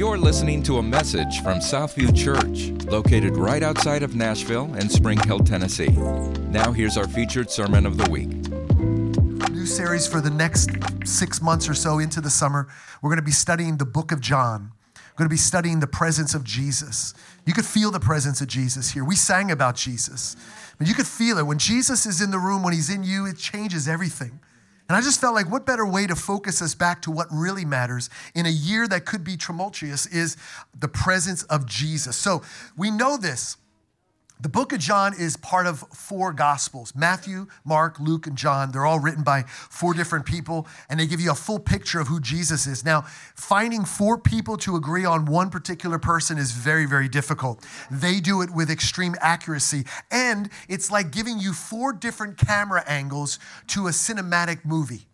You're listening to a message from Southview Church, located right outside of Nashville and Spring Hill, Tennessee. Now, here's our featured sermon of the week. New series for the next six months or so into the summer. We're going to be studying the book of John. We're going to be studying the presence of Jesus. You could feel the presence of Jesus here. We sang about Jesus, but you could feel it. When Jesus is in the room, when he's in you, it changes everything. And I just felt like what better way to focus us back to what really matters in a year that could be tumultuous is the presence of Jesus. So we know this. The book of John is part of four gospels Matthew, Mark, Luke, and John. They're all written by four different people, and they give you a full picture of who Jesus is. Now, finding four people to agree on one particular person is very, very difficult. They do it with extreme accuracy, and it's like giving you four different camera angles to a cinematic movie.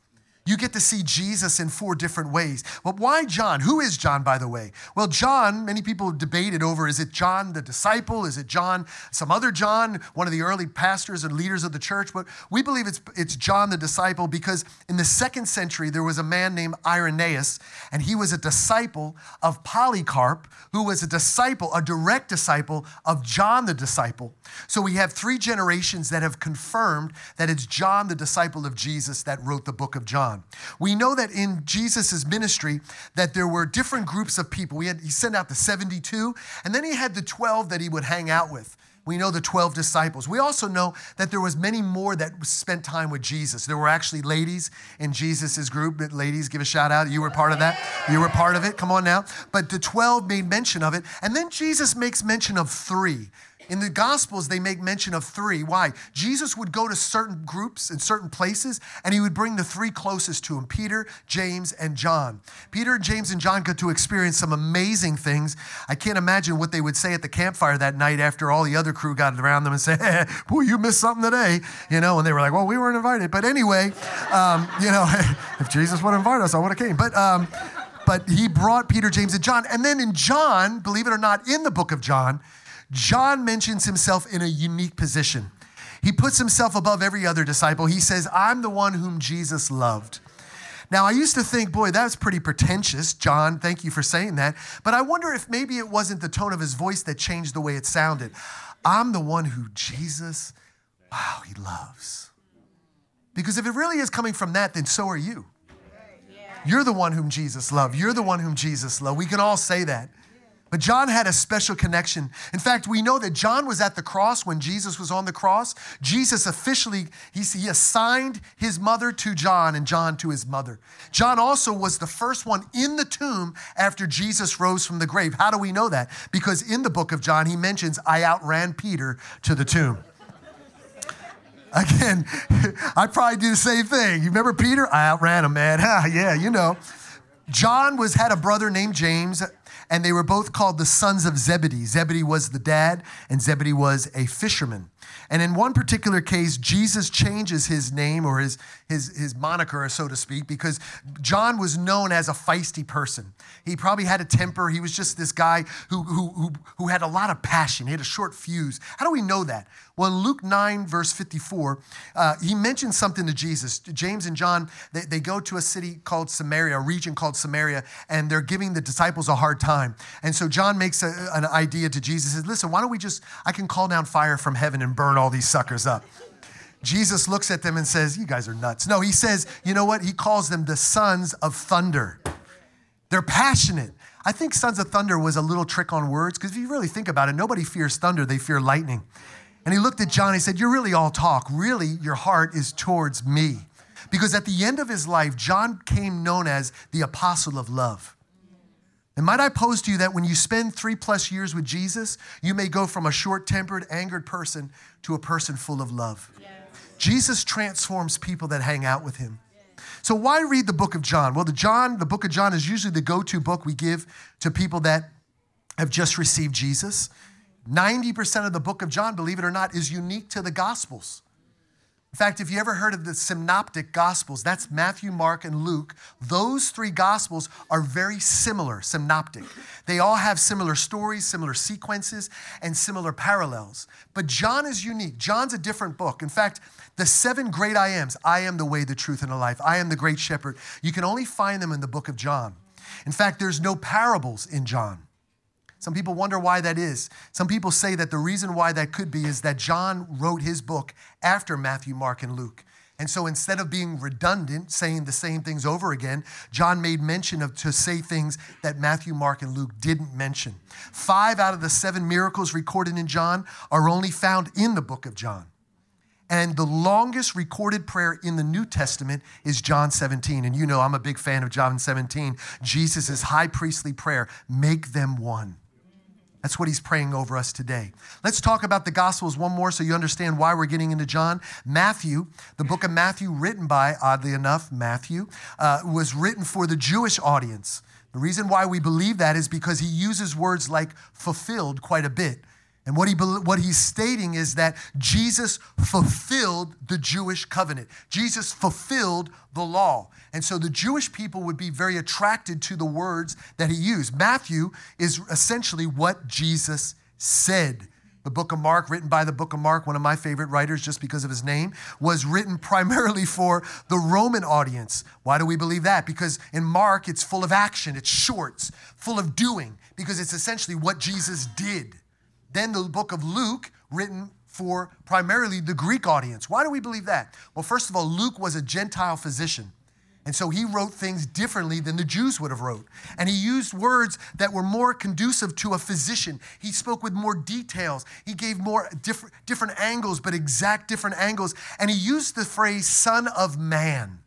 You get to see Jesus in four different ways. But why John? Who is John, by the way? Well, John, many people debated over is it John the disciple? Is it John, some other John, one of the early pastors and leaders of the church? But we believe it's, it's John the disciple because in the second century, there was a man named Irenaeus, and he was a disciple of Polycarp, who was a disciple, a direct disciple of John the disciple. So we have three generations that have confirmed that it's John the disciple of Jesus that wrote the book of John. We know that in Jesus' ministry that there were different groups of people. Had, he sent out the 72, and then he had the 12 that he would hang out with. We know the 12 disciples. We also know that there was many more that spent time with Jesus. There were actually ladies in Jesus' group. Ladies, give a shout out. You were part of that. You were part of it. Come on now. But the 12 made mention of it. And then Jesus makes mention of three. In the Gospels, they make mention of three. Why? Jesus would go to certain groups in certain places, and he would bring the three closest to him Peter, James, and John. Peter, James, and John got to experience some amazing things. I can't imagine what they would say at the campfire that night after all the other crew got around them and said, hey, Boy, you missed something today. You know, and they were like, Well, we weren't invited. But anyway, um, you know, if Jesus would invite us, I would have came. But, um, but he brought Peter, James, and John. And then in John, believe it or not, in the book of John, John mentions himself in a unique position. He puts himself above every other disciple. He says, I'm the one whom Jesus loved. Now, I used to think, boy, that's pretty pretentious. John, thank you for saying that. But I wonder if maybe it wasn't the tone of his voice that changed the way it sounded. I'm the one who Jesus, wow, he loves. Because if it really is coming from that, then so are you. You're the one whom Jesus loved. You're the one whom Jesus loved. We can all say that. But John had a special connection. In fact, we know that John was at the cross when Jesus was on the cross. Jesus officially, he, he assigned his mother to John and John to his mother. John also was the first one in the tomb after Jesus rose from the grave. How do we know that? Because in the book of John, he mentions, I outran Peter to the tomb. Again, I probably do the same thing. You remember Peter? I outran him, man. yeah, you know. John was had a brother named James and they were both called the sons of Zebedee. Zebedee was the dad, and Zebedee was a fisherman. And in one particular case, Jesus changes his name or his, his, his moniker, so to speak, because John was known as a feisty person. He probably had a temper. He was just this guy who, who, who, who had a lot of passion. He had a short fuse. How do we know that? Well, in Luke 9, verse 54, uh, he mentions something to Jesus. James and John, they, they go to a city called Samaria, a region called Samaria, and they're giving the disciples a hard time. And so John makes a, an idea to Jesus, says, listen, why don't we just, I can call down fire from heaven and burn all these suckers up. Jesus looks at them and says, You guys are nuts. No, he says, You know what? He calls them the sons of thunder. They're passionate. I think sons of thunder was a little trick on words because if you really think about it, nobody fears thunder, they fear lightning. And he looked at John, and he said, You're really all talk. Really, your heart is towards me. Because at the end of his life, John came known as the apostle of love. And might I pose to you that when you spend three plus years with Jesus, you may go from a short tempered, angered person to a person full of love. Yes. Jesus transforms people that hang out with him. So why read the book of John? Well, the John, the book of John is usually the go-to book we give to people that have just received Jesus. 90% of the book of John, believe it or not, is unique to the gospels. In fact, if you ever heard of the synoptic gospels, that's Matthew, Mark, and Luke, those three gospels are very similar, synoptic. They all have similar stories, similar sequences, and similar parallels. But John is unique. John's a different book. In fact, the seven great I ams I am the way, the truth, and the life. I am the great shepherd. You can only find them in the book of John. In fact, there's no parables in John. Some people wonder why that is. Some people say that the reason why that could be is that John wrote his book after Matthew, Mark, and Luke. And so instead of being redundant, saying the same things over again, John made mention of to say things that Matthew, Mark, and Luke didn't mention. Five out of the seven miracles recorded in John are only found in the book of John. And the longest recorded prayer in the New Testament is John 17. And you know, I'm a big fan of John 17. Jesus' high priestly prayer make them one. That's what he's praying over us today. Let's talk about the Gospels one more so you understand why we're getting into John. Matthew, the book of Matthew, written by, oddly enough, Matthew, uh, was written for the Jewish audience. The reason why we believe that is because he uses words like fulfilled quite a bit. And what, he, what he's stating is that Jesus fulfilled the Jewish covenant. Jesus fulfilled the law. And so the Jewish people would be very attracted to the words that he used. Matthew is essentially what Jesus said. The book of Mark, written by the book of Mark, one of my favorite writers just because of his name, was written primarily for the Roman audience. Why do we believe that? Because in Mark, it's full of action, it's short, full of doing, because it's essentially what Jesus did. Then the book of Luke, written for primarily the Greek audience. Why do we believe that? Well, first of all, Luke was a Gentile physician. And so he wrote things differently than the Jews would have wrote. And he used words that were more conducive to a physician. He spoke with more details. He gave more different, different angles, but exact different angles. And he used the phrase son of man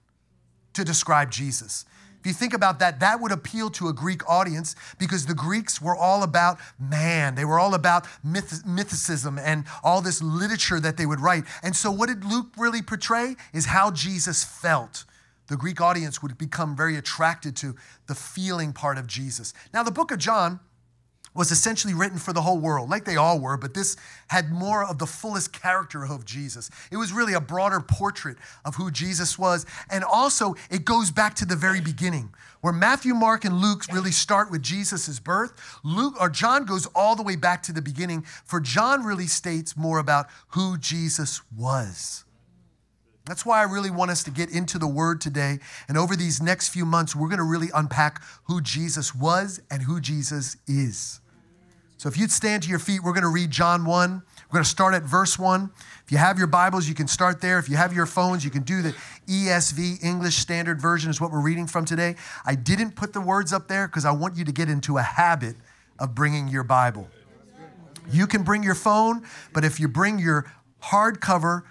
to describe Jesus. If you think about that, that would appeal to a Greek audience because the Greeks were all about man. They were all about myth- mythicism and all this literature that they would write. And so, what did Luke really portray? Is how Jesus felt. The Greek audience would become very attracted to the feeling part of Jesus. Now, the book of John was essentially written for the whole world, like they all were, but this had more of the fullest character of Jesus. It was really a broader portrait of who Jesus was. And also, it goes back to the very beginning, where Matthew, Mark, and Luke really start with Jesus' birth. Luke or John goes all the way back to the beginning, for John really states more about who Jesus was. That's why I really want us to get into the word today. And over these next few months, we're going to really unpack who Jesus was and who Jesus is. So if you'd stand to your feet, we're going to read John 1. We're going to start at verse 1. If you have your Bibles, you can start there. If you have your phones, you can do the ESV, English Standard Version, is what we're reading from today. I didn't put the words up there because I want you to get into a habit of bringing your Bible. You can bring your phone, but if you bring your hardcover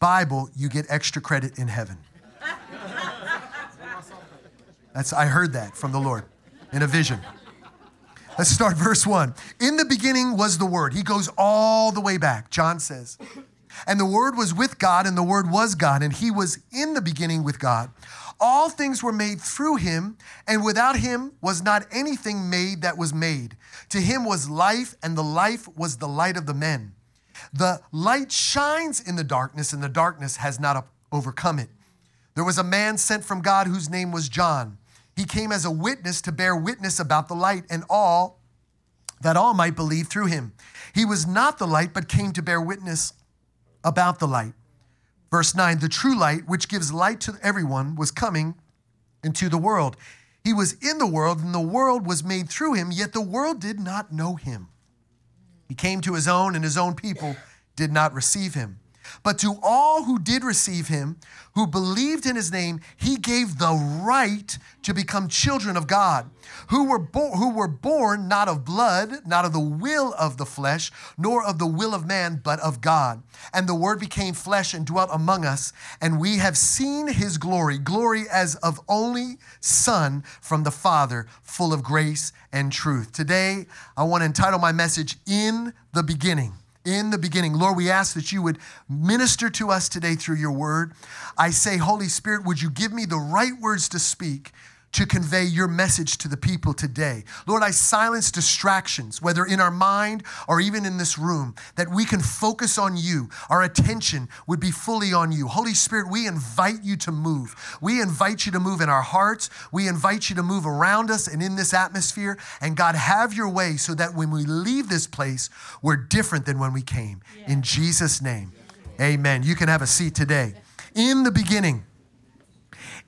Bible, you get extra credit in heaven. That's I heard that from the Lord in a vision. Let's start verse 1. In the beginning was the word. He goes all the way back. John says, and the word was with God and the word was God and he was in the beginning with God. All things were made through him, and without him was not anything made that was made. To him was life, and the life was the light of the men. The light shines in the darkness, and the darkness has not overcome it. There was a man sent from God whose name was John. He came as a witness to bear witness about the light, and all that all might believe through him. He was not the light, but came to bear witness about the light. Verse 9 The true light, which gives light to everyone, was coming into the world. He was in the world, and the world was made through him, yet the world did not know him. He came to his own, and his own people did not receive him. But to all who did receive him, who believed in his name, he gave the right to become children of God, who were, bo- who were born not of blood, not of the will of the flesh, nor of the will of man, but of God. And the word became flesh and dwelt among us, and we have seen his glory, glory as of only Son from the Father, full of grace and truth. Today, I want to entitle my message, In the Beginning in the beginning. Lord, we ask that you would minister to us today through your word. I say, Holy Spirit, would you give me the right words to speak to convey your message to the people today. Lord, I silence distractions, whether in our mind or even in this room, that we can focus on you. Our attention would be fully on you. Holy Spirit, we invite you to move. We invite you to move in our hearts. We invite you to move around us and in this atmosphere. And God, have your way so that when we leave this place, we're different than when we came. In Jesus' name, amen. You can have a seat today. In the beginning,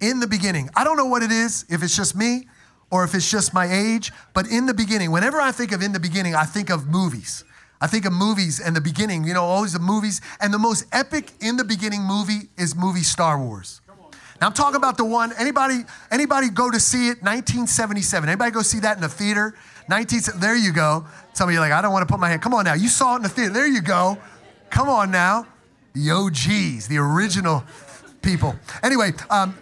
in the beginning. I don't know what it is, if it's just me or if it's just my age, but in the beginning, whenever I think of in the beginning, I think of movies. I think of movies and the beginning, you know, always the movies. And the most epic in the beginning movie is movie Star Wars. Now I'm talking about the one, anybody, anybody go to see it, 1977. Anybody go see that in the theater? 19, there you go. Some of you like, I don't want to put my hand. Come on now. You saw it in the theater. There you go. Come on now. The OGs, the original people. Anyway, um,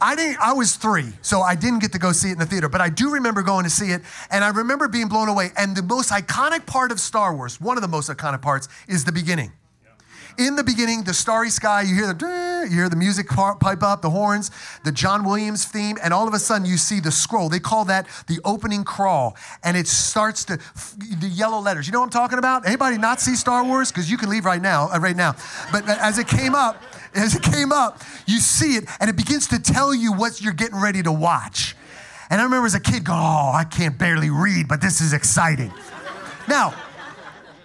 I didn't. I was three, so I didn't get to go see it in the theater. But I do remember going to see it, and I remember being blown away. And the most iconic part of Star Wars, one of the most iconic parts, is the beginning. In the beginning, the starry sky, you hear the you hear the music pipe up, the horns, the John Williams theme, and all of a sudden you see the scroll. They call that the opening crawl, and it starts to the yellow letters. You know what I'm talking about? Anybody not see Star Wars? Because you can leave right now, uh, right now. But as it came up, as it came up, you see it, and it begins to tell you what you're getting ready to watch. And I remember as a kid going, "Oh, I can't barely read, but this is exciting." Now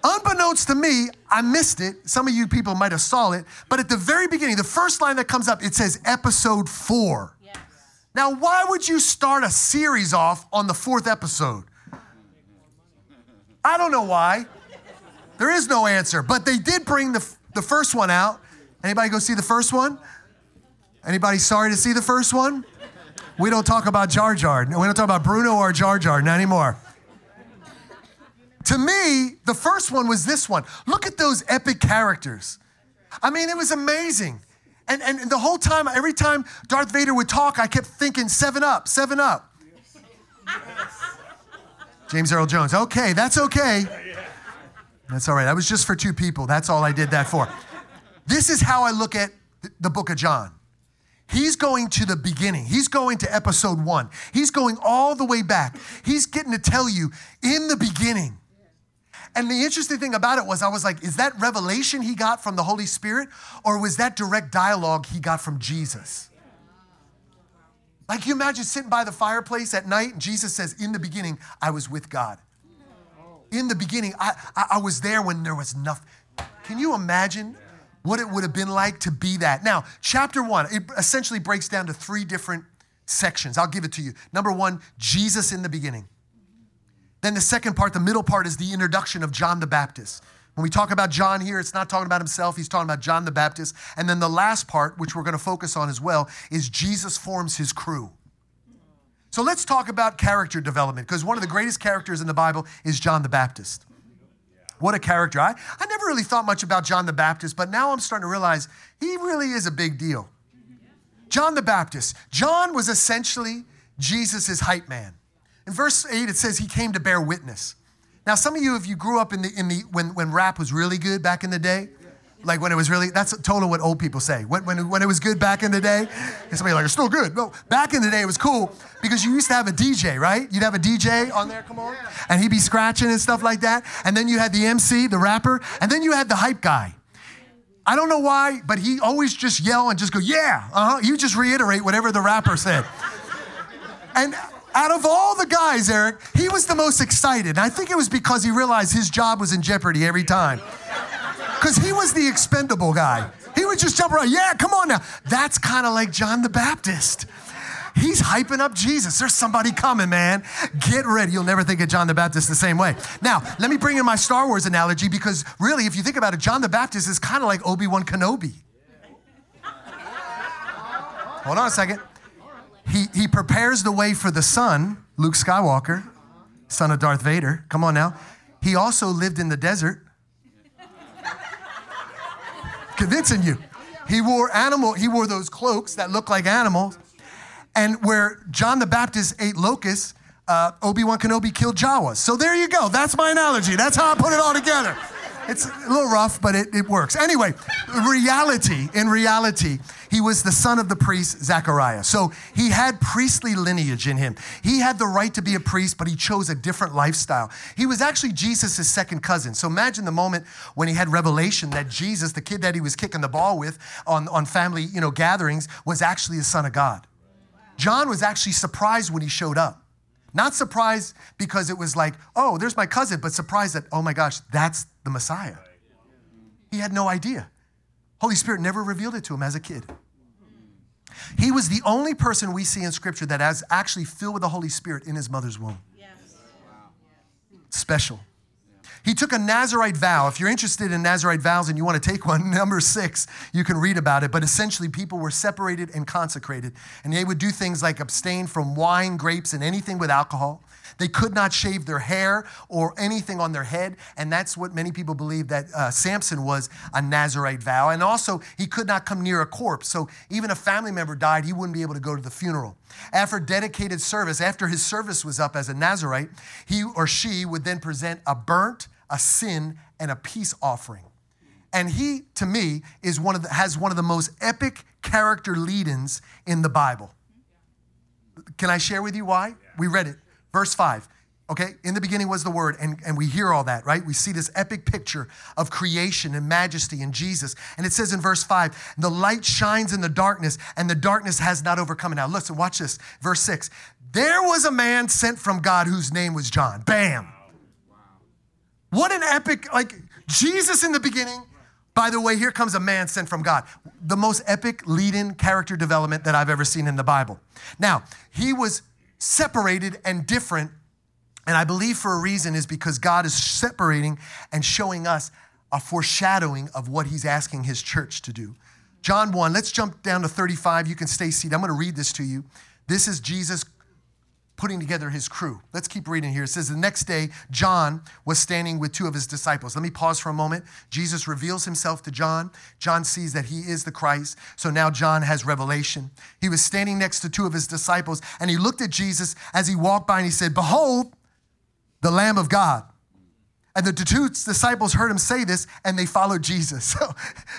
Unbeknownst to me, I missed it. Some of you people might have saw it, but at the very beginning, the first line that comes up, it says episode four. Yes. Now, why would you start a series off on the fourth episode? I don't know why. There is no answer, but they did bring the, the first one out. Anybody go see the first one? Anybody sorry to see the first one? We don't talk about Jar Jar. We don't talk about Bruno or Jar Jar, not anymore. To me, the first one was this one. Look at those epic characters. I mean, it was amazing. And, and the whole time, every time Darth Vader would talk, I kept thinking, seven up, seven up. James Earl Jones. Okay, that's okay. That's all right. That was just for two people. That's all I did that for. This is how I look at the book of John. He's going to the beginning. He's going to episode one. He's going all the way back. He's getting to tell you in the beginning, and the interesting thing about it was, I was like, is that revelation he got from the Holy Spirit, or was that direct dialogue he got from Jesus? Like, you imagine sitting by the fireplace at night, and Jesus says, In the beginning, I was with God. In the beginning, I, I, I was there when there was nothing. Can you imagine what it would have been like to be that? Now, chapter one, it essentially breaks down to three different sections. I'll give it to you. Number one, Jesus in the beginning. Then the second part, the middle part, is the introduction of John the Baptist. When we talk about John here, it's not talking about himself, he's talking about John the Baptist. And then the last part, which we're going to focus on as well, is Jesus forms his crew. So let's talk about character development, because one of the greatest characters in the Bible is John the Baptist. What a character. I, I never really thought much about John the Baptist, but now I'm starting to realize he really is a big deal. John the Baptist. John was essentially Jesus' hype man. In verse 8, it says he came to bear witness. Now, some of you, if you grew up in the, in the when, when rap was really good back in the day, like when it was really, that's totally what old people say. When, when, when it was good back in the day, and somebody like, it's still good. No, back in the day it was cool because you used to have a DJ, right? You'd have a DJ on there, come on, and he'd be scratching and stuff like that. And then you had the MC, the rapper, and then you had the hype guy. I don't know why, but he always just yell and just go, yeah, uh-huh. You just reiterate whatever the rapper said. And out of all the guys, Eric, he was the most excited. And I think it was because he realized his job was in jeopardy every time. Because he was the expendable guy. He would just jump around. Yeah, come on now. That's kind of like John the Baptist. He's hyping up Jesus. There's somebody coming, man. Get ready. You'll never think of John the Baptist the same way. Now, let me bring in my Star Wars analogy because really, if you think about it, John the Baptist is kind of like Obi Wan Kenobi. Hold on a second he, he prepares the way for the son, Luke Skywalker, son of Darth Vader. Come on now. He also lived in the desert. Convincing you. He wore animal, he wore those cloaks that look like animals. And where John the Baptist ate locusts, uh, Obi-Wan Kenobi killed Jawas. So there you go. That's my analogy. That's how I put it all together. It's a little rough, but it, it works. Anyway, reality, in reality, he was the son of the priest Zechariah. So he had priestly lineage in him. He had the right to be a priest, but he chose a different lifestyle. He was actually Jesus' second cousin. So imagine the moment when he had revelation that Jesus, the kid that he was kicking the ball with on, on family you know, gatherings, was actually the son of God. John was actually surprised when he showed up. Not surprised because it was like, oh, there's my cousin, but surprised that, oh my gosh, that's the Messiah. He had no idea. Holy Spirit never revealed it to him as a kid. He was the only person we see in Scripture that has actually filled with the Holy Spirit in his mother's womb. Yes. Special. He took a Nazarite vow. If you're interested in Nazarite vows and you want to take one, number six, you can read about it. But essentially, people were separated and consecrated. And they would do things like abstain from wine, grapes, and anything with alcohol. They could not shave their hair or anything on their head. And that's what many people believe that uh, Samson was a Nazarite vow. And also, he could not come near a corpse. So even a family member died, he wouldn't be able to go to the funeral. After dedicated service, after his service was up as a Nazarite, he or she would then present a burnt, a sin, and a peace offering. And he, to me, is one of the, has one of the most epic character lead-ins in the Bible. Can I share with you why? We read it. Verse 5. Okay, in the beginning was the Word, and, and we hear all that, right? We see this epic picture of creation and majesty in Jesus. And it says in verse 5, the light shines in the darkness, and the darkness has not overcome it. Now, listen, watch this. Verse 6 There was a man sent from God whose name was John. Bam. What an epic, like Jesus in the beginning. By the way, here comes a man sent from God. The most epic lead in character development that I've ever seen in the Bible. Now, he was separated and different. And I believe for a reason is because God is separating and showing us a foreshadowing of what he's asking his church to do. John 1, let's jump down to 35. You can stay seated. I'm going to read this to you. This is Jesus putting together his crew. Let's keep reading here. It says, The next day, John was standing with two of his disciples. Let me pause for a moment. Jesus reveals himself to John. John sees that he is the Christ. So now John has revelation. He was standing next to two of his disciples, and he looked at Jesus as he walked by and he said, Behold, the Lamb of God. And the two disciples heard him say this and they followed Jesus. So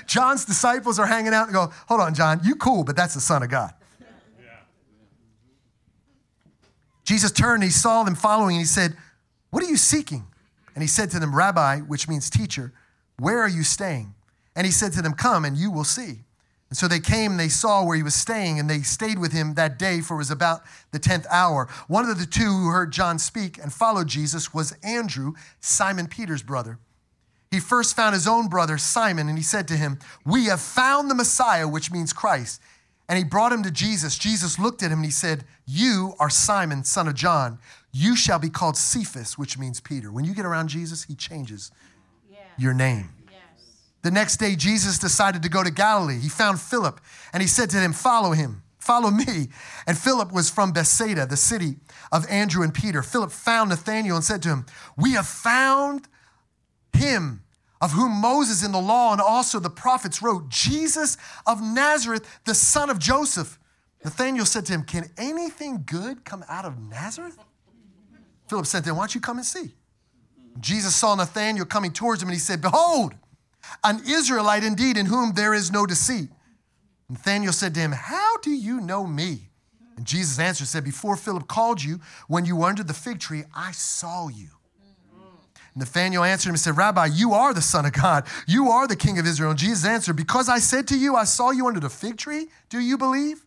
John's disciples are hanging out and go, Hold on, John, you cool, but that's the Son of God. Jesus turned, and he saw them following, and he said, What are you seeking? And he said to them, Rabbi, which means teacher, where are you staying? And he said to them, Come and you will see. And so they came and they saw where he was staying, and they stayed with him that day, for it was about the 10th hour. One of the two who heard John speak and followed Jesus was Andrew, Simon Peter's brother. He first found his own brother, Simon, and he said to him, We have found the Messiah, which means Christ. And he brought him to Jesus. Jesus looked at him and he said, You are Simon, son of John. You shall be called Cephas, which means Peter. When you get around Jesus, he changes yeah. your name. Yes. The next day, Jesus decided to go to Galilee. He found Philip and he said to him, Follow him, follow me. And Philip was from Bethsaida, the city of Andrew and Peter. Philip found Nathanael and said to him, We have found him of whom Moses in the law and also the prophets wrote, Jesus of Nazareth, the son of Joseph. Nathanael said to him, Can anything good come out of Nazareth? Philip said to him, Why don't you come and see? Jesus saw Nathanael coming towards him and he said, Behold, an Israelite indeed in whom there is no deceit. Nathanael said to him, How do you know me? And Jesus answered, said, Before Philip called you, when you were under the fig tree, I saw you. Nathanael answered him and said, Rabbi, you are the Son of God. You are the King of Israel. And Jesus answered, Because I said to you, I saw you under the fig tree, do you believe?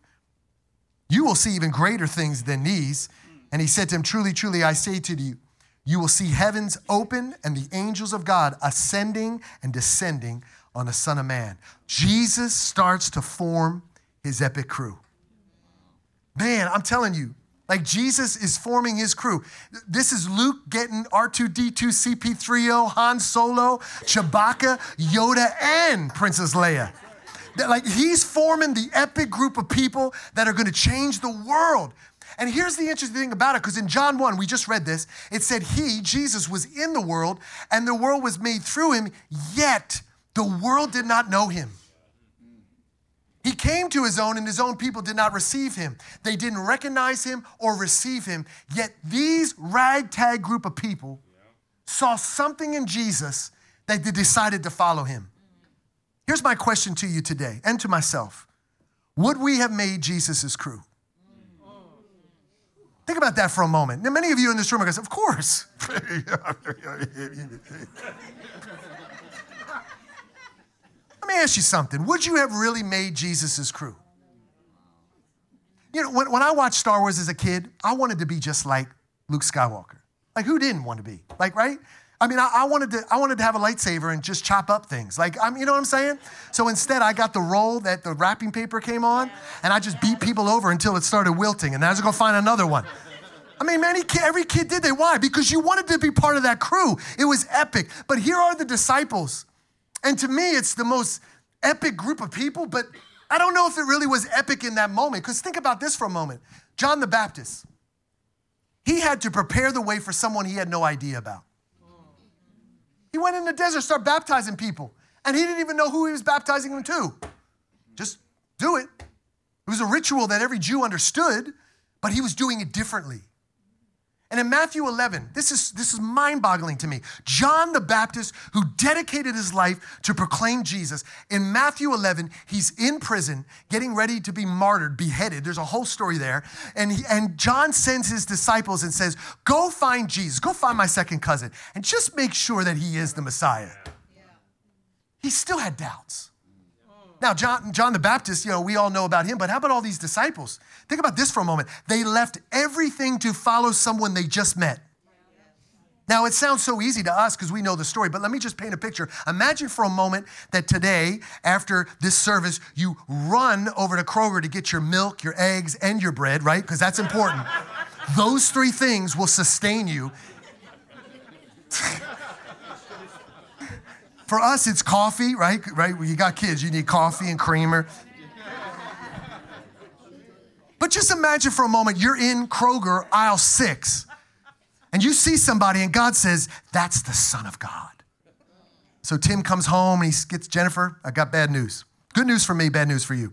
You will see even greater things than these. And he said to him, Truly, truly, I say to you, you will see heavens open and the angels of God ascending and descending on the Son of Man. Jesus starts to form his epic crew. Man, I'm telling you, like Jesus is forming his crew. This is Luke getting R2D2, C-3PO, Han Solo, Chewbacca, Yoda, and Princess Leia. Like he's forming the epic group of people that are to change the world. And here's the interesting thing about it, because in John 1, we just read this, it said he, Jesus, was in the world, and the world was made through him, yet the world did not know him. He came to his own, and his own people did not receive him. They didn't recognize him or receive him. Yet these ragtag group of people saw something in Jesus that they decided to follow him. Here's my question to you today and to myself Would we have made Jesus' crew? Think about that for a moment. Now, many of you in this room are going to say, Of course. Let me ask you something. Would you have really made Jesus' crew? You know, when, when I watched Star Wars as a kid, I wanted to be just like Luke Skywalker. Like, who didn't want to be? Like, right? I mean, I, I, wanted to, I wanted to have a lightsaber and just chop up things. Like, I'm, you know what I'm saying? So instead, I got the roll that the wrapping paper came on, and I just beat people over until it started wilting, and I was gonna find another one. I mean, many every kid did that. Why? Because you wanted to be part of that crew. It was epic. But here are the disciples, and to me, it's the most epic group of people. But I don't know if it really was epic in that moment. Because think about this for a moment: John the Baptist. He had to prepare the way for someone he had no idea about. He went in the desert, started baptizing people, and he didn't even know who he was baptizing them to. Just do it. It was a ritual that every Jew understood, but he was doing it differently. And in Matthew 11, this is, this is mind boggling to me. John the Baptist, who dedicated his life to proclaim Jesus, in Matthew 11, he's in prison, getting ready to be martyred, beheaded. There's a whole story there. And, he, and John sends his disciples and says, Go find Jesus, go find my second cousin, and just make sure that he is the Messiah. He still had doubts. Now, John, John the Baptist, you know, we all know about him, but how about all these disciples? Think about this for a moment. They left everything to follow someone they just met. Now, it sounds so easy to us because we know the story, but let me just paint a picture. Imagine for a moment that today, after this service, you run over to Kroger to get your milk, your eggs, and your bread, right? Because that's important. Those three things will sustain you. For us, it's coffee, right? Right? When you got kids, you need coffee and creamer. But just imagine for a moment you're in Kroger, aisle six, and you see somebody, and God says, That's the Son of God. So Tim comes home and he gets Jennifer, I got bad news. Good news for me, bad news for you.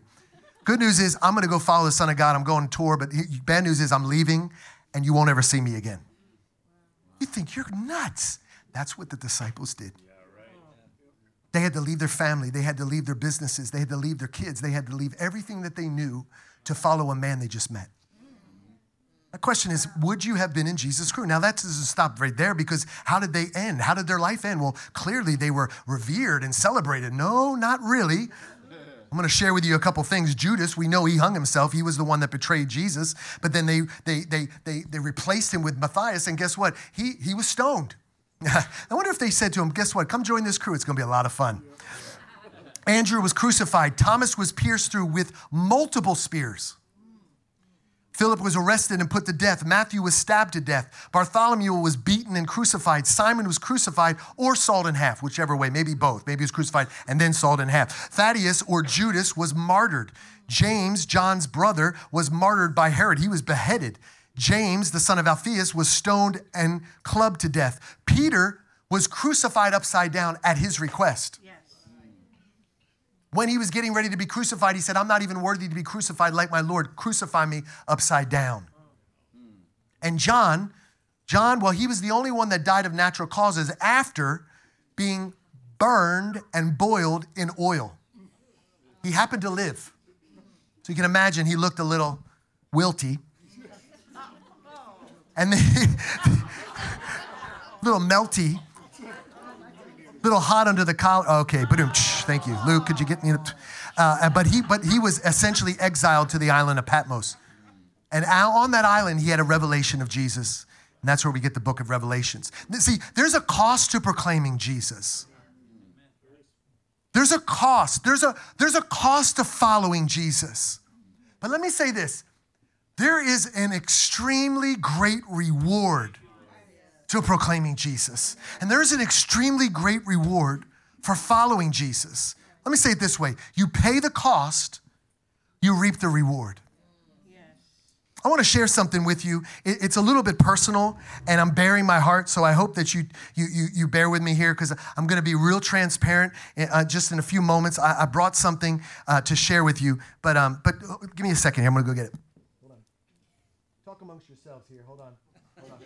Good news is I'm gonna go follow the Son of God. I'm going on tour, but bad news is I'm leaving and you won't ever see me again. You think you're nuts. That's what the disciples did. They had to leave their family, they had to leave their businesses, they had to leave their kids, they had to leave everything that they knew to follow a man they just met. The question is, would you have been in Jesus' crew? Now, that doesn't stop right there because how did they end? How did their life end? Well, clearly they were revered and celebrated. No, not really. I'm going to share with you a couple things. Judas, we know he hung himself. He was the one that betrayed Jesus. But then they, they, they, they, they replaced him with Matthias, and guess what? He, he was stoned. I wonder if they said to him, Guess what? Come join this crew. It's going to be a lot of fun. Andrew was crucified. Thomas was pierced through with multiple spears. Philip was arrested and put to death. Matthew was stabbed to death. Bartholomew was beaten and crucified. Simon was crucified or sawed in half, whichever way, maybe both. Maybe he was crucified and then sawed in half. Thaddeus or Judas was martyred. James, John's brother, was martyred by Herod. He was beheaded. James, the son of Alphaeus, was stoned and clubbed to death. Peter was crucified upside down at his request. Yes. When he was getting ready to be crucified, he said, I'm not even worthy to be crucified like my Lord. Crucify me upside down. And John, John, well, he was the only one that died of natural causes after being burned and boiled in oil. He happened to live. So you can imagine he looked a little wilty and the little melty, little hot under the collar. Okay, but thank you, Luke. Could you get me? Uh, but he, but he was essentially exiled to the island of Patmos, and on that island he had a revelation of Jesus, and that's where we get the book of Revelations. See, there's a cost to proclaiming Jesus. There's a cost. There's a there's a cost to following Jesus. But let me say this there is an extremely great reward to proclaiming Jesus. And there is an extremely great reward for following Jesus. Let me say it this way you pay the cost, you reap the reward. I want to share something with you. It's a little bit personal, and I'm bearing my heart. So I hope that you you you, you bear with me here because I'm going to be real transparent. Uh, just in a few moments, I, I brought something uh, to share with you. But um, but uh, give me a second here. I'm going to go get it Hold on. Talk amongst yourselves here. Hold on. Hold on.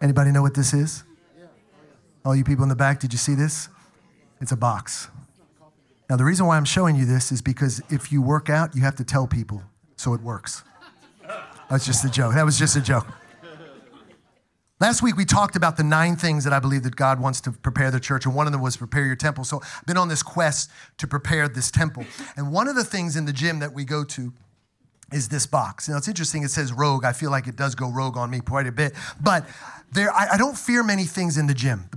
Anybody know what this is? All you people in the back, did you see this? It's a box. Now, the reason why I'm showing you this is because if you work out, you have to tell people so it works. That's just a joke. That was just a joke. Last week we talked about the nine things that I believe that God wants to prepare the church, and one of them was prepare your temple. So I've been on this quest to prepare this temple. And one of the things in the gym that we go to is this box. Now it's interesting, it says rogue. I feel like it does go rogue on me quite a bit. But there I, I don't fear many things in the gym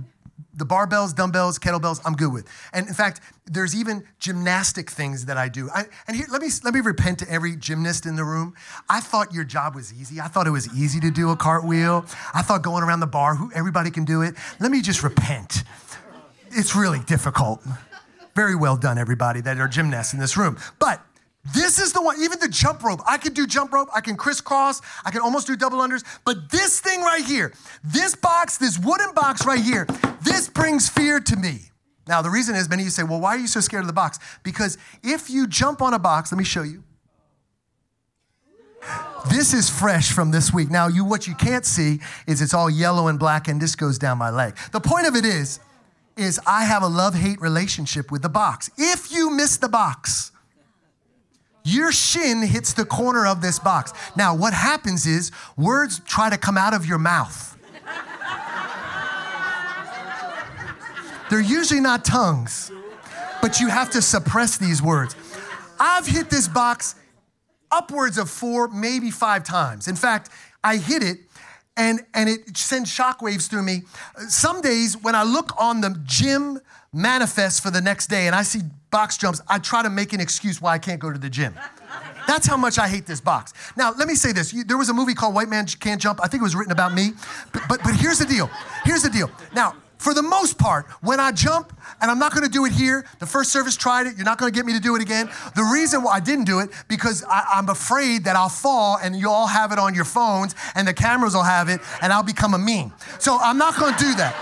the barbells, dumbbells, kettlebells, I'm good with. And in fact, there's even gymnastic things that I do. I, and here, let me let me repent to every gymnast in the room. I thought your job was easy. I thought it was easy to do a cartwheel. I thought going around the bar, who everybody can do it. Let me just repent. It's really difficult. Very well done, everybody that are gymnasts in this room. But this is the one, even the jump rope. I can do jump rope, I can crisscross, I can almost do double unders. But this thing right here, this box, this wooden box right here, this brings fear to me. Now, the reason is many of you say, well, why are you so scared of the box? Because if you jump on a box, let me show you. This is fresh from this week. Now, you what you can't see is it's all yellow and black, and this goes down my leg. The point of it is, is I have a love-hate relationship with the box. If you miss the box, your shin hits the corner of this box. Now, what happens is words try to come out of your mouth. They're usually not tongues, but you have to suppress these words. I've hit this box upwards of four, maybe five times. In fact, I hit it and, and it sends shockwaves through me. Some days when I look on the gym manifest for the next day and I see box jumps, I try to make an excuse why I can't go to the gym. That's how much I hate this box. Now, let me say this. There was a movie called White Man Can't Jump. I think it was written about me. But, but, but here's the deal. Here's the deal. Now, for the most part, when I jump, and I'm not gonna do it here, the first service tried it, you're not gonna get me to do it again. The reason why I didn't do it, because I, am afraid that I'll fall and you all have it on your phones and the cameras will have it and I'll become a meme. So I'm not gonna do that.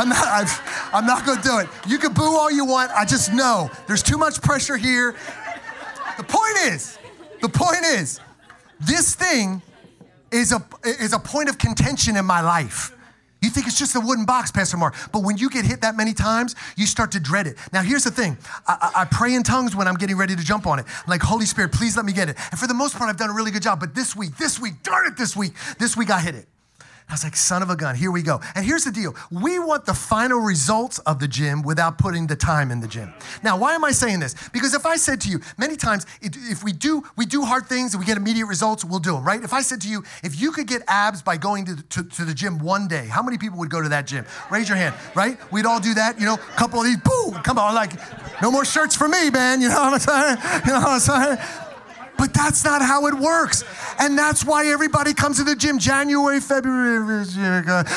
I'm not, I'm, I'm not gonna do it. You can boo all you want. I just know there's too much pressure here. The point is, the point is, this thing is a, is a point of contention in my life. You think it's just a wooden box, Pastor Mark. But when you get hit that many times, you start to dread it. Now, here's the thing I, I, I, pray in tongues when I'm getting ready to jump on it. Like, Holy Spirit, please let me get it. And for the most part, I've done a really good job. But this week, this week, darn it, this week, this week I hit it. I was like, son of a gun, here we go. And here's the deal we want the final results of the gym without putting the time in the gym. Now, why am I saying this? Because if I said to you, many times, if we do, we do hard things and we get immediate results, we'll do them, right? If I said to you, if you could get abs by going to, to, to the gym one day, how many people would go to that gym? Raise your hand, right? We'd all do that, you know, a couple of these, boom, come on, like, no more shirts for me, man, you know what I'm saying? You know what I'm saying? But that's not how it works. And that's why everybody comes to the gym January, February.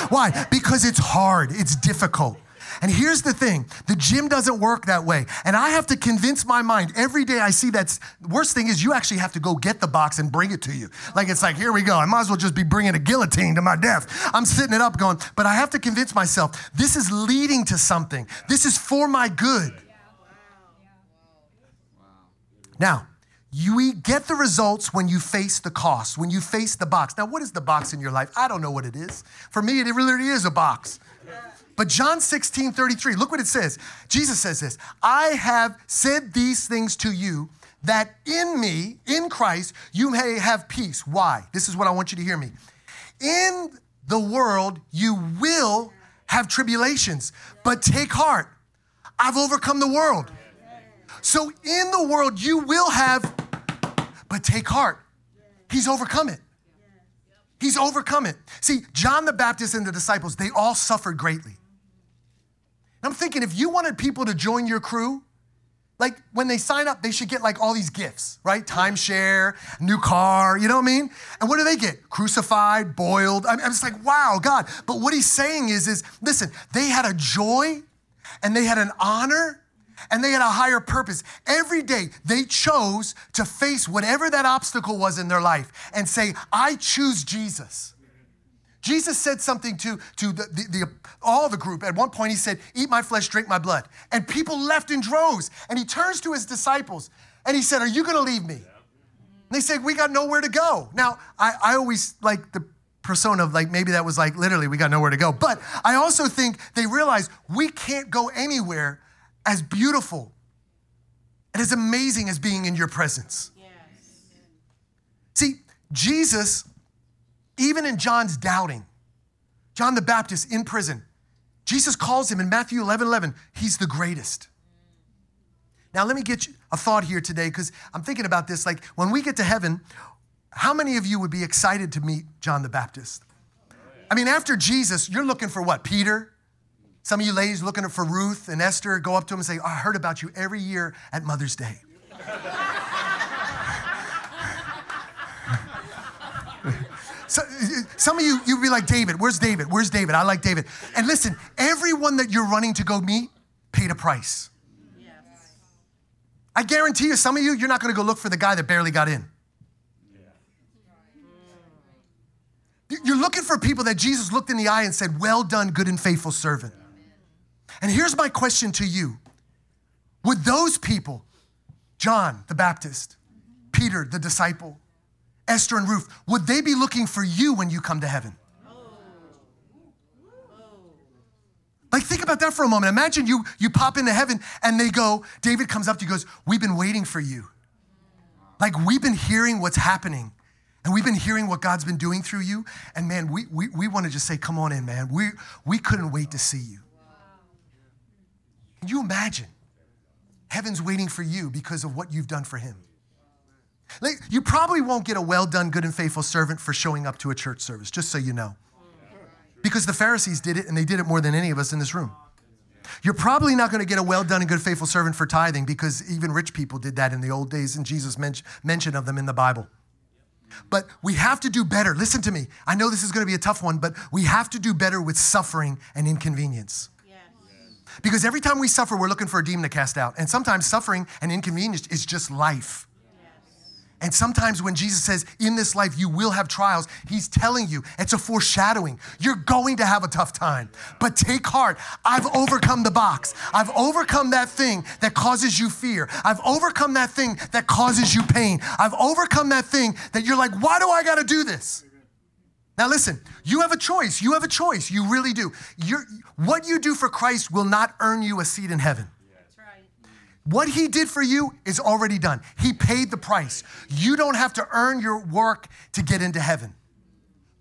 Why? Because it's hard, it's difficult. And here's the thing the gym doesn't work that way. And I have to convince my mind every day I see that. Worst thing is, you actually have to go get the box and bring it to you. Like it's like, here we go. I might as well just be bringing a guillotine to my death. I'm sitting it up going, but I have to convince myself this is leading to something, this is for my good. Now, you get the results when you face the cost, when you face the box. Now, what is the box in your life? I don't know what it is. For me, it really is a box. But John 16, 33, look what it says. Jesus says this I have said these things to you that in me, in Christ, you may have peace. Why? This is what I want you to hear me. In the world, you will have tribulations, but take heart. I've overcome the world. So in the world, you will have but take heart. He's overcome it. He's overcome it. See, John the Baptist and the disciples, they all suffered greatly. And I'm thinking if you wanted people to join your crew, like when they sign up, they should get like all these gifts, right? Timeshare, new car, you know what I mean? And what do they get? Crucified, boiled. I'm, just like, wow, God. But what he's saying is, is listen, they had a joy and they had an honor and they had a higher purpose. Every day they chose to face whatever that obstacle was in their life and say, I choose Jesus. Jesus said something to, to the, the, the, all the group. At one point, he said, Eat my flesh, drink my blood. And people left in droves. And he turns to his disciples and he said, Are you going to leave me? And they said, We got nowhere to go. Now, I, I always like the persona of like maybe that was like literally we got nowhere to go. But I also think they realized we can't go anywhere as beautiful and as amazing as being in your presence. Yes. See, Jesus, even in John's doubting, John the Baptist in prison, Jesus calls him in Matthew 11 11, he's the greatest. Now, let me get a thought here today because I'm thinking about this. Like, when we get to heaven, how many of you would be excited to meet John the Baptist? I mean, after Jesus, you're looking for what? Peter? Some of you ladies looking for Ruth and Esther, go up to them and say, I heard about you every year at Mother's Day. So, some of you, you'd be like, David, where's David? Where's David? I like David. And listen, everyone that you're running to go meet paid a price. Yes. I guarantee you, some of you, you're not going to go look for the guy that barely got in. You're looking for people that Jesus looked in the eye and said, Well done, good and faithful servant. And here's my question to you Would those people, John the Baptist, Peter the disciple, Esther and Ruth, would they be looking for you when you come to heaven? Like, think about that for a moment. Imagine you, you pop into heaven and they go, David comes up to you goes, We've been waiting for you. Like, we've been hearing what's happening. And we've been hearing what God's been doing through you. And man, we, we, we want to just say, Come on in, man. We, we couldn't wait to see you. Can you imagine? Heaven's waiting for you because of what you've done for Him. Like, you probably won't get a well done, good and faithful servant for showing up to a church service, just so you know. Because the Pharisees did it and they did it more than any of us in this room. You're probably not going to get a well done and good faithful servant for tithing because even rich people did that in the old days and Jesus mentioned of them in the Bible. But we have to do better. Listen to me. I know this is going to be a tough one, but we have to do better with suffering and inconvenience. Because every time we suffer, we're looking for a demon to cast out. And sometimes suffering and inconvenience is just life. And sometimes when Jesus says, in this life you will have trials, he's telling you, it's a foreshadowing. You're going to have a tough time. But take heart. I've overcome the box. I've overcome that thing that causes you fear. I've overcome that thing that causes you pain. I've overcome that thing that you're like, why do I got to do this? Now, listen, you have a choice. You have a choice. You really do. You're, what you do for Christ will not earn you a seat in heaven. What he did for you is already done. He paid the price. You don't have to earn your work to get into heaven.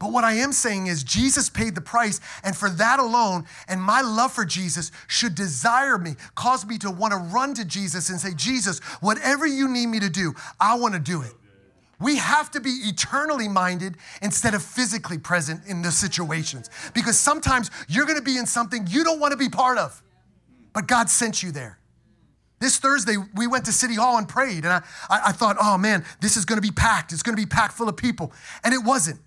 But what I am saying is, Jesus paid the price, and for that alone, and my love for Jesus should desire me, cause me to want to run to Jesus and say, Jesus, whatever you need me to do, I want to do it. We have to be eternally minded instead of physically present in the situations because sometimes you're going to be in something you don't want to be part of, but God sent you there. This Thursday, we went to City Hall and prayed, and I, I, thought, oh man, this is gonna be packed. It's gonna be packed full of people. And it wasn't.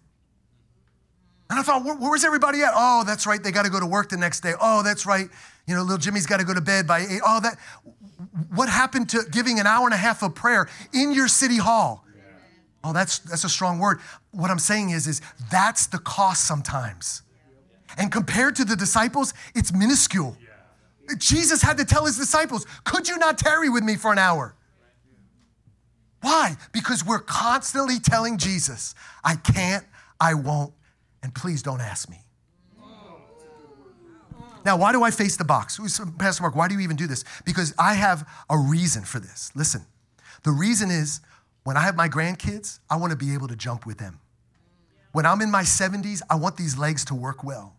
And I thought, Where, where's everybody at? Oh, that's right, they gotta go to work the next day. Oh, that's right, you know, little Jimmy's gotta go to bed by eight. Oh, that, what happened to giving an hour and a half of prayer in your City Hall? Oh, that's, that's a strong word. What I'm saying is, is that's the cost sometimes. And compared to the disciples, it's minuscule. Jesus had to tell his disciples, Could you not tarry with me for an hour? Why? Because we're constantly telling Jesus, I can't, I won't, and please don't ask me. Now, why do I face the box? Pastor Mark, why do you even do this? Because I have a reason for this. Listen, the reason is when I have my grandkids, I want to be able to jump with them. When I'm in my 70s, I want these legs to work well.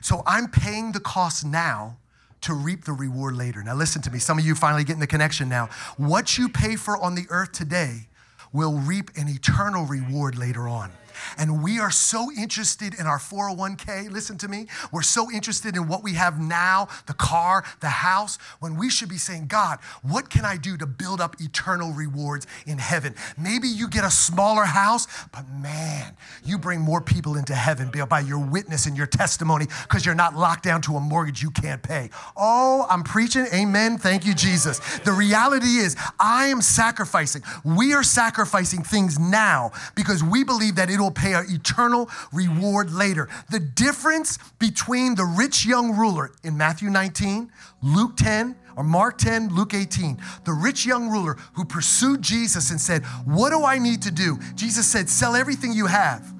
So I'm paying the cost now to reap the reward later. Now, listen to me. Some of you finally getting the connection now. What you pay for on the earth today will reap an eternal reward later on. And we are so interested in our 401k. Listen to me. We're so interested in what we have now the car, the house when we should be saying, God, what can I do to build up eternal rewards in heaven? Maybe you get a smaller house, but man, you bring more people into heaven by your witness and your testimony because you're not locked down to a mortgage you can't pay. Oh, I'm preaching. Amen. Thank you, Jesus. The reality is, I am sacrificing. We are sacrificing things now because we believe that it'll will pay an eternal reward later. The difference between the rich young ruler in Matthew 19, Luke 10, or Mark 10, Luke 18, the rich young ruler who pursued Jesus and said, What do I need to do? Jesus said, Sell everything you have.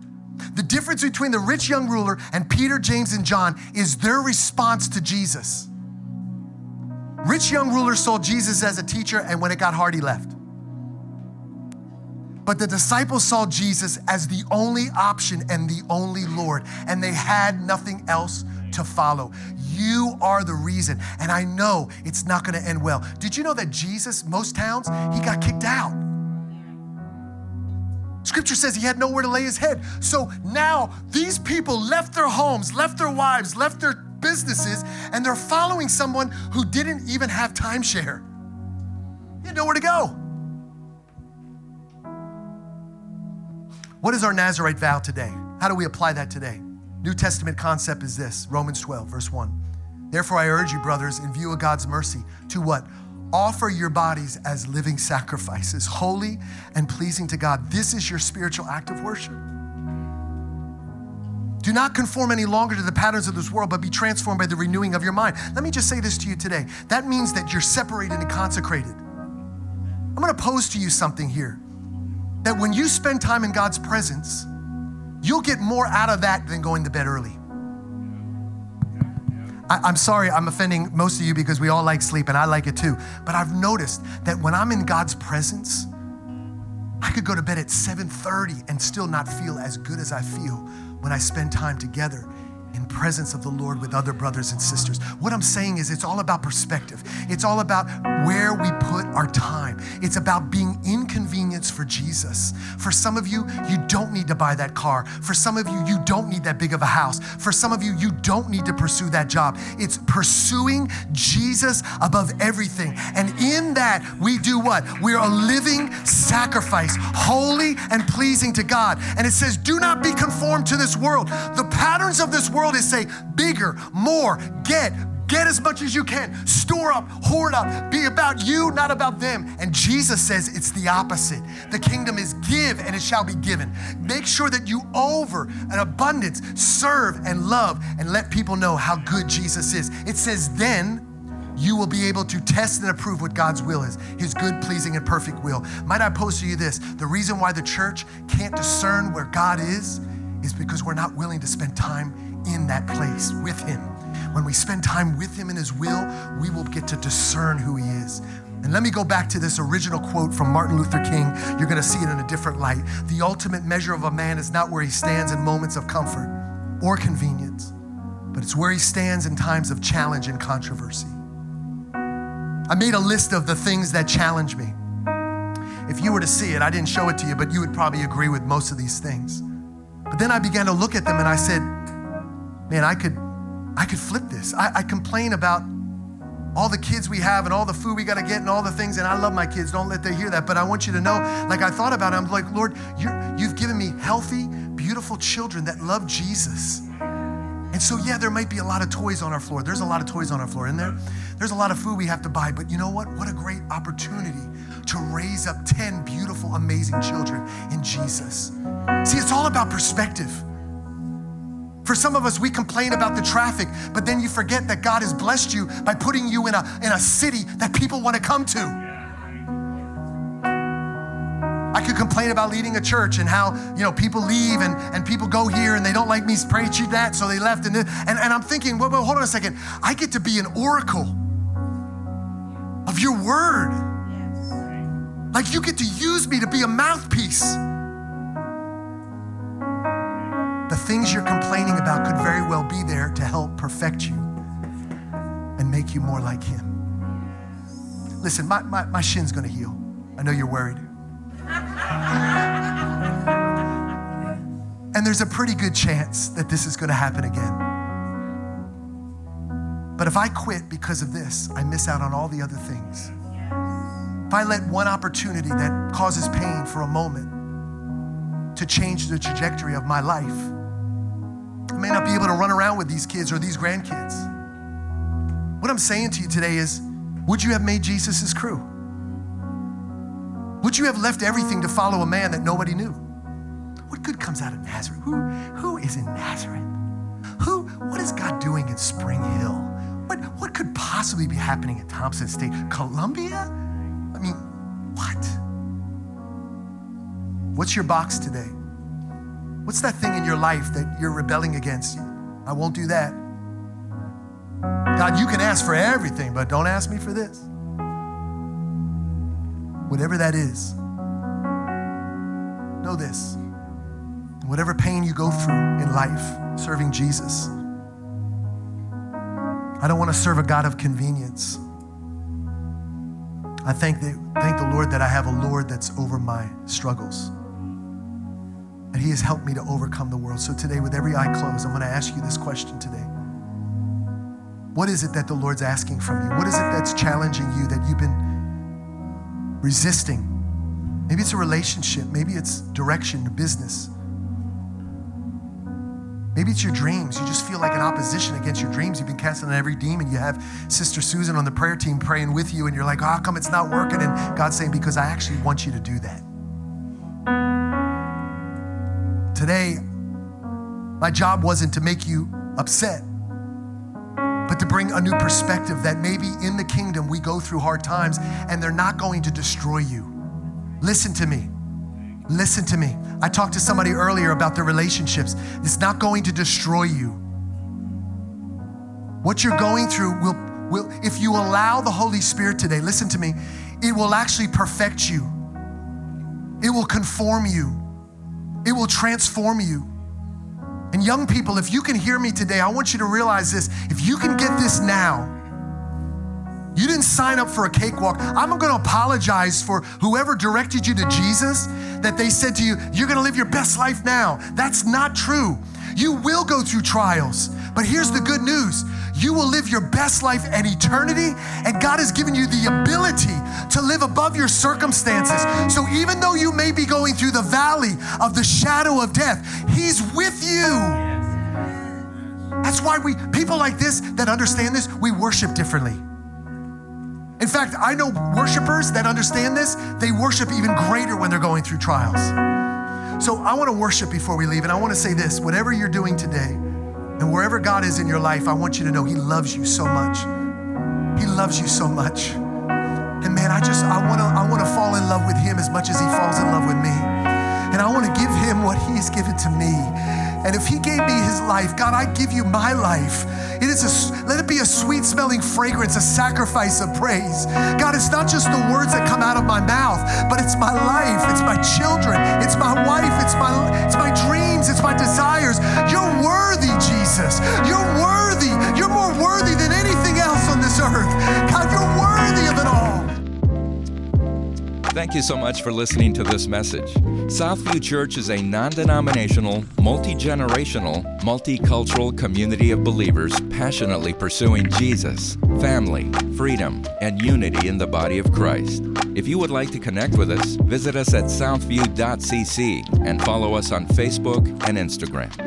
The difference between the rich young ruler and Peter, James, and John is their response to Jesus. Rich young ruler saw Jesus as a teacher, and when it got hard, he left. But the disciples saw Jesus as the only option and the only Lord, and they had nothing else to follow. You are the reason. And I know it's not going to end well. Did you know that Jesus, most towns, he got kicked out? Scripture says he had nowhere to lay his head. So now these people left their homes, left their wives, left their businesses, and they're following someone who didn't even have timeshare. He had nowhere to go. What is our Nazarite vow today? How do we apply that today? New Testament concept is this Romans 12, verse 1. Therefore, I urge you, brothers, in view of God's mercy, to what? Offer your bodies as living sacrifices, holy and pleasing to God. This is your spiritual act of worship. Do not conform any longer to the patterns of this world, but be transformed by the renewing of your mind. Let me just say this to you today. That means that you're separated and consecrated. I'm gonna pose to you something here that when you spend time in God's presence, You'll get more out of that than going to bed early. I, am sorry, I'm offending most of you because we all like sleep and I like it too. But I've noticed that when I'm in God's presence, I could go to bed at 7:30 and still not feel as good as I feel when I spend time together in presence of the Lord with other brothers and sisters. What I'm saying is it's all about perspective. It's all about where we put our time. It's about being inconvenienced for Jesus. For some of you, you don't need to buy that car. For some of you, you don't need that big of a house. For some of you, you don't need to pursue that job. It's pursuing Jesus above everything. And in that, we do what? We're a living sacrifice, holy and pleasing to God. And it says, do not be conformed to this world. The patterns of this world world is say bigger, more, get, Get as much as you can. Store up, hoard up. Be about you, not about them. And Jesus says it's the opposite. The kingdom is give and it shall be given. Make sure that you over an abundance serve and love and let people know how good Jesus is. It says then you will be able to test and approve what God's will is, his good, pleasing, and perfect will. Might I pose to you this? The reason why the church can't discern where God is is because we're not willing to spend time in that place with Him. When we spend time with Him in His will, we will get to discern who He is. And let me go back to this original quote from Martin Luther King. You're going to see it in a different light. The ultimate measure of a man is not where he stands in moments of comfort or convenience, but it's where he stands in times of challenge and controversy. I made a list of the things that challenge me. If you were to see it, I didn't show it to you, but you would probably agree with most of these things. But then I began to look at them and I said, man, I could, I could flip this. I, I complain about all the kids we have and all the food we got to get and all the things. And I love my kids. Don't let them hear that. But I want you to know, like I thought about it, I'm like, Lord, you have given me healthy, beautiful children that love Jesus. And so, yeah, there might be a lot of toys on our floor. There's a lot of toys on our floor, in there? There's a lot of food we have to buy. But you know what? What a great opportunity to raise up 10 beautiful, amazing children in Jesus. See, it's all about perspective. For some of us, we complain about the traffic, but then you forget that God has blessed you by putting you in a, in a city that people want to come to. I could complain about leading a church and how, you know, people leave and, and people go here and they don't like me preaching that, so they left. And, and, and I'm thinking, well, well, hold on a second. I get to be an oracle of your word. Like you get to use me to be a mouthpiece. The things you're complaining about could very well be there to help perfect you and make you more like Him. Listen, my, my, my shin's gonna heal. I know you're worried. and there's a pretty good chance that this is gonna happen again. But if I quit because of this, I miss out on all the other things. If I let one opportunity that causes pain for a moment to change the trajectory of my life, may not be able to run around with these kids or these grandkids. What I'm saying to you today is would you have made Jesus his crew? Would you have left everything to follow a man that nobody knew? What good comes out of Nazareth? Who, who is in Nazareth? Who, what is God doing in Spring Hill? What, what could possibly be happening at Thompson's Station? Columbia? I mean, what? What's your box today? What's that thing in your life that you're rebelling against? I won't do that. God, you can ask for everything, but don't ask me for this. Whatever that is, know this. Whatever pain you go through in life serving Jesus, I don't want to serve a God of convenience. I thank the, thank the Lord that I have a Lord that's over my struggles. And He has helped me to overcome the world. So today, with every eye closed, I'm going to ask you this question today. What is it that the Lord's asking from you? What is it that's challenging you that you've been resisting? Maybe it's a relationship, maybe it's direction, business. Maybe it's your dreams. You just feel like an opposition against your dreams. You've been casting out every demon. You have Sister Susan on the prayer team praying with you, and you're like, oh, how come it's not working? And God's saying, because I actually want you to do that. Today, my job wasn't to make you upset, but to bring a new perspective that maybe in the kingdom we go through hard times and they're not going to destroy you. Listen to me. Listen to me. I talked to somebody earlier about the relationships. It's not going to destroy you. What you're going through will, will if you allow the Holy Spirit today, listen to me, it will actually perfect you. It will conform you. It will transform you. And young people, if you can hear me today, I want you to realize this. If you can get this now, you didn't sign up for a cakewalk. I'm going to apologize for whoever directed you to Jesus that they said to you, You're going to live your best life now. That's not true. You will go through trials. But here's the good news you will live your best life in eternity, and God has given you the ability to live above your circumstances. So even though you may be going through the valley of the shadow of death, He's with you. That's why we, people like this that understand this, we worship differently. In fact, I know worshipers that understand this, they worship even greater when they're going through trials. So I want to worship before we leave, and I want to say this whatever you're doing today, and wherever God is in your life, I want you to know He loves you so much. He loves you so much. And man, I just I want to I want to fall in love with Him as much as He falls in love with me. And I want to give Him what He's given to me. And if he gave me his life, God, I give you my life. It is a, let it be a sweet smelling fragrance, a sacrifice of praise. God, it's not just the words that come out of my mouth, but it's my life, it's my children, it's my wife, it's my it's my dreams, it's my desires. You're worthy, Jesus. You're worthy. Thank you so much for listening to this message. Southview Church is a non denominational, multi generational, multicultural community of believers passionately pursuing Jesus, family, freedom, and unity in the body of Christ. If you would like to connect with us, visit us at southview.cc and follow us on Facebook and Instagram.